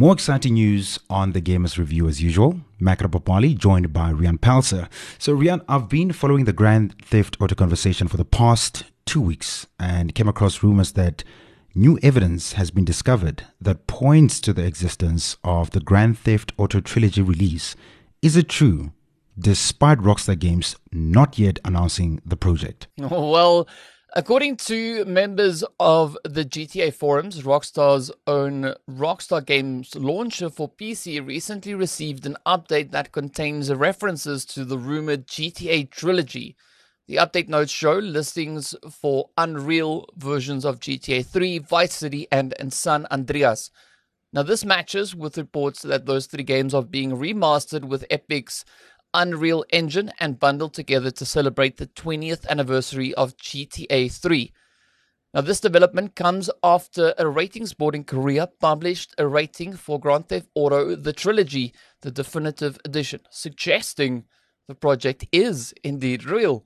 More exciting news on the Gamers Review as usual. Makra joined by Rian Palser. So, Rian, I've been following the Grand Theft Auto conversation for the past two weeks and came across rumors that new evidence has been discovered that points to the existence of the Grand Theft Auto trilogy release. Is it true, despite Rockstar Games not yet announcing the project? Well, According to members of the GTA forums, Rockstar's own Rockstar Games launcher for PC recently received an update that contains references to the rumored GTA trilogy. The update notes show listings for Unreal versions of GTA 3, Vice City, and, and San Andreas. Now, this matches with reports that those three games are being remastered with Epic's Unreal Engine and bundled together to celebrate the 20th anniversary of GTA 3. Now, this development comes after a ratings board in Korea published a rating for Grand Theft Auto The Trilogy, the definitive edition, suggesting the project is indeed real.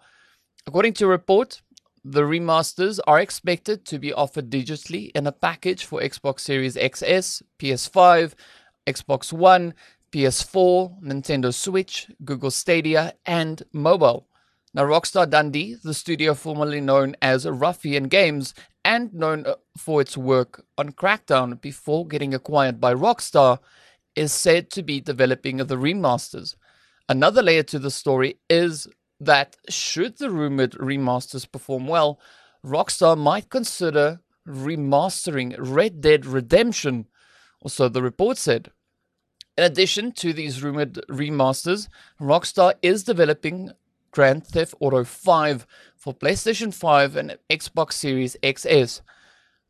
According to a report, the remasters are expected to be offered digitally in a package for Xbox Series XS, PS5, Xbox One, PS4, Nintendo Switch, Google Stadia, and mobile. Now, Rockstar Dundee, the studio formerly known as Ruffian Games and known uh, for its work on Crackdown before getting acquired by Rockstar, is said to be developing the remasters. Another layer to the story is that should the rumored remasters perform well, Rockstar might consider remastering Red Dead Redemption, or so the report said. In addition to these rumored remasters, Rockstar is developing Grand Theft Auto 5 for PlayStation 5 and Xbox Series XS,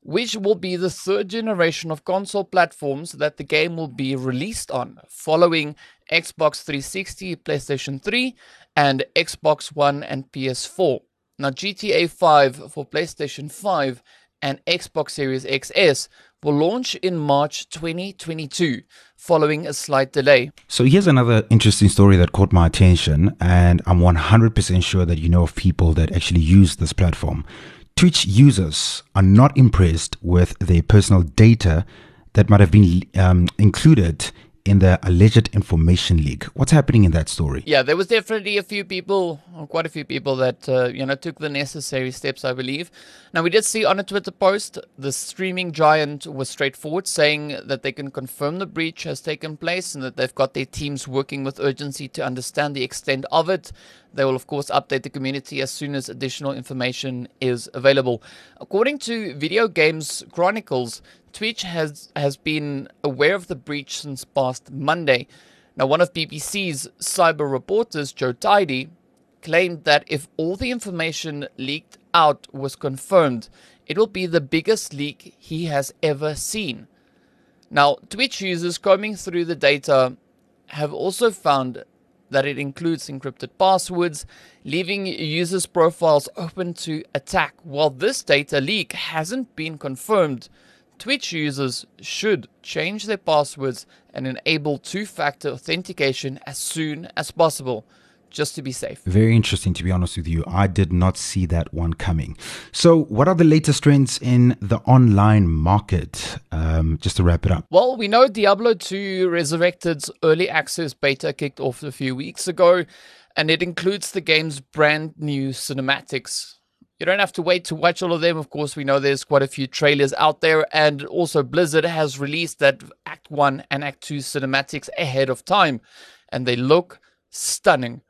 which will be the third generation of console platforms that the game will be released on, following Xbox 360, PlayStation 3, and Xbox One and PS4. Now, GTA 5 for PlayStation 5 and Xbox Series XS will launch in March 2022, following a slight delay. So, here's another interesting story that caught my attention, and I'm 100% sure that you know of people that actually use this platform. Twitch users are not impressed with their personal data that might have been um, included in the alleged information leak. What's happening in that story? Yeah, there was definitely a few people, quite a few people that uh, you know took the necessary steps, I believe. Now we did see on a Twitter post the streaming giant was straightforward, saying that they can confirm the breach has taken place and that they've got their teams working with urgency to understand the extent of it. They will, of course, update the community as soon as additional information is available. According to Video Games Chronicles, Twitch has, has been aware of the breach since past Monday. Now, one of BBC's cyber reporters, Joe Tidy, claimed that if all the information leaked out was confirmed, it will be the biggest leak he has ever seen. Now, Twitch users combing through the data have also found that it includes encrypted passwords, leaving users' profiles open to attack. While this data leak hasn't been confirmed, Twitch users should change their passwords and enable two factor authentication as soon as possible just to be safe. Very interesting, to be honest with you. I did not see that one coming. So, what are the latest trends in the online market? Um, just to wrap it up. Well, we know Diablo 2 Resurrected's early access beta kicked off a few weeks ago, and it includes the game's brand new cinematics. You don't have to wait to watch all of them. Of course, we know there's quite a few trailers out there, and also Blizzard has released that Act 1 and Act 2 cinematics ahead of time, and they look stunning.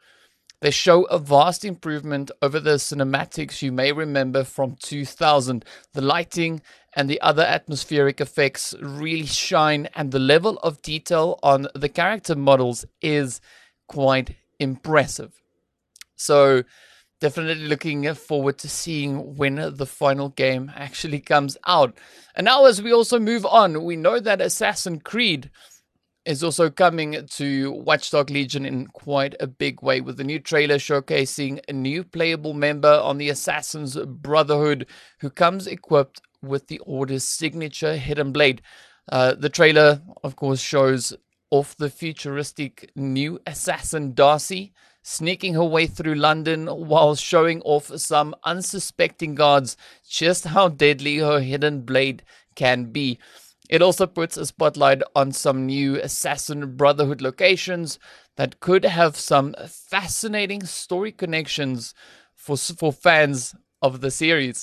They show a vast improvement over the cinematics you may remember from 2000. The lighting and the other atmospheric effects really shine, and the level of detail on the character models is quite impressive. So, definitely looking forward to seeing when the final game actually comes out. And now, as we also move on, we know that Assassin's Creed is also coming to Watchdog Legion in quite a big way with the new trailer showcasing a new playable member on the Assassin's Brotherhood who comes equipped with the Order's signature hidden blade. Uh, the trailer, of course, shows off the futuristic new assassin Darcy sneaking her way through London while showing off some unsuspecting guards just how deadly her hidden blade can be. It also puts a spotlight on some new Assassin Brotherhood locations that could have some fascinating story connections for, for fans of the series.